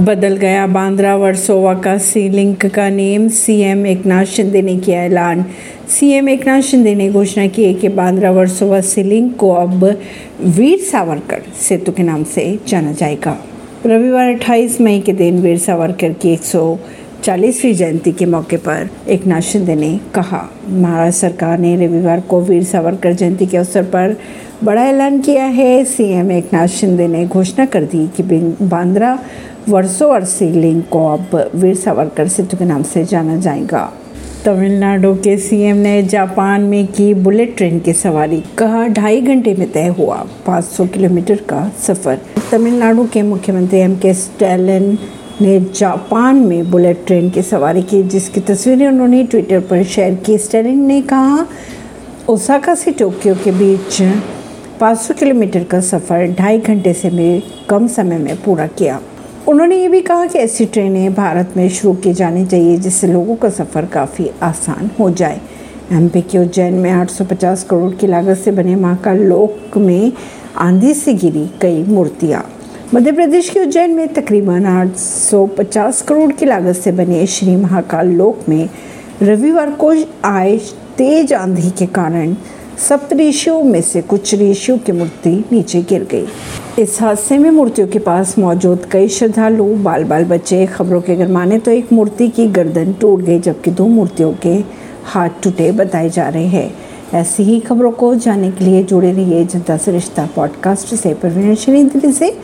बदल गया। बांद्रा, वर्सोवा का सी लिंक का नेम सीएम एकनाथ शिंदे ने किया ऐलान। सीएम एकनाथ शिंदे ने घोषणा की है कि बांद्रा, वर्सोवा सी लिंक को अब वीर सावरकर सेतु के नाम से जाना जाएगा। रविवार 28 मई के दिन वीर सावरकर की 140वीं जयंती के मौके पर एकनाथ शिंदे ने कहा, महाराष्ट्र सरकार ने रविवार को वीर सावरकर जयंती के अवसर पर बड़ा ऐलान किया है। सीएम एकनाथ शिंदे ने घोषणा कर दी कि बांद्रा वर्षों लिंक को अब वीर सावरकर सेतु के नाम से जाना जाएगा। तमिलनाडु के सीएम ने जापान में की बुलेट ट्रेन की सवारी, कहा, ढाई घंटे में तय हुआ। 500 किलोमीटर का सफ़र। तमिलनाडु के मुख्यमंत्री एम के स्टैलिन ने जापान में बुलेट ट्रेन की सवारी की, जिसकी तस्वीरें उन्होंने ट्विटर पर शेयर की। स्टेलिन ने कहा, ओसाका से टोक्यो के बीच 500 किलोमीटर का सफ़र ढाई घंटे से भी कम समय में पूरा किया। उन्होंने ये भी कहा कि ऐसी ट्रेनें भारत में शुरू की जानी चाहिए, जिससे लोगों का सफ़र काफ़ी आसान हो जाए। एमपी के उज्जैन में 850 करोड़ की लागत से बने महाकाल लोक में आंधी से गिरी कई मूर्तियाँ। मध्य प्रदेश के उज्जैन में तकरीबन 850 करोड़ की लागत से बने श्री महाकाल लोक में रविवार को आए तेज आंधी के कारण सप्त ऋषियों में से कुछ ऋषियों की मूर्ति नीचे गिर गई। इस हादसे में मूर्तियों के पास मौजूद कई श्रद्धालु बाल बाल बच्चे, खबरों के अगर माने तो एक मूर्ति की गर्दन टूट गई, जबकि दो मूर्तियों के हाथ टूटे बताए जा रहे हैं। ऐसी ही खबरों को जानने के लिए जुड़े रहिए जनता से रिश्ता पॉडकास्ट से। परवीन दिल्ली से।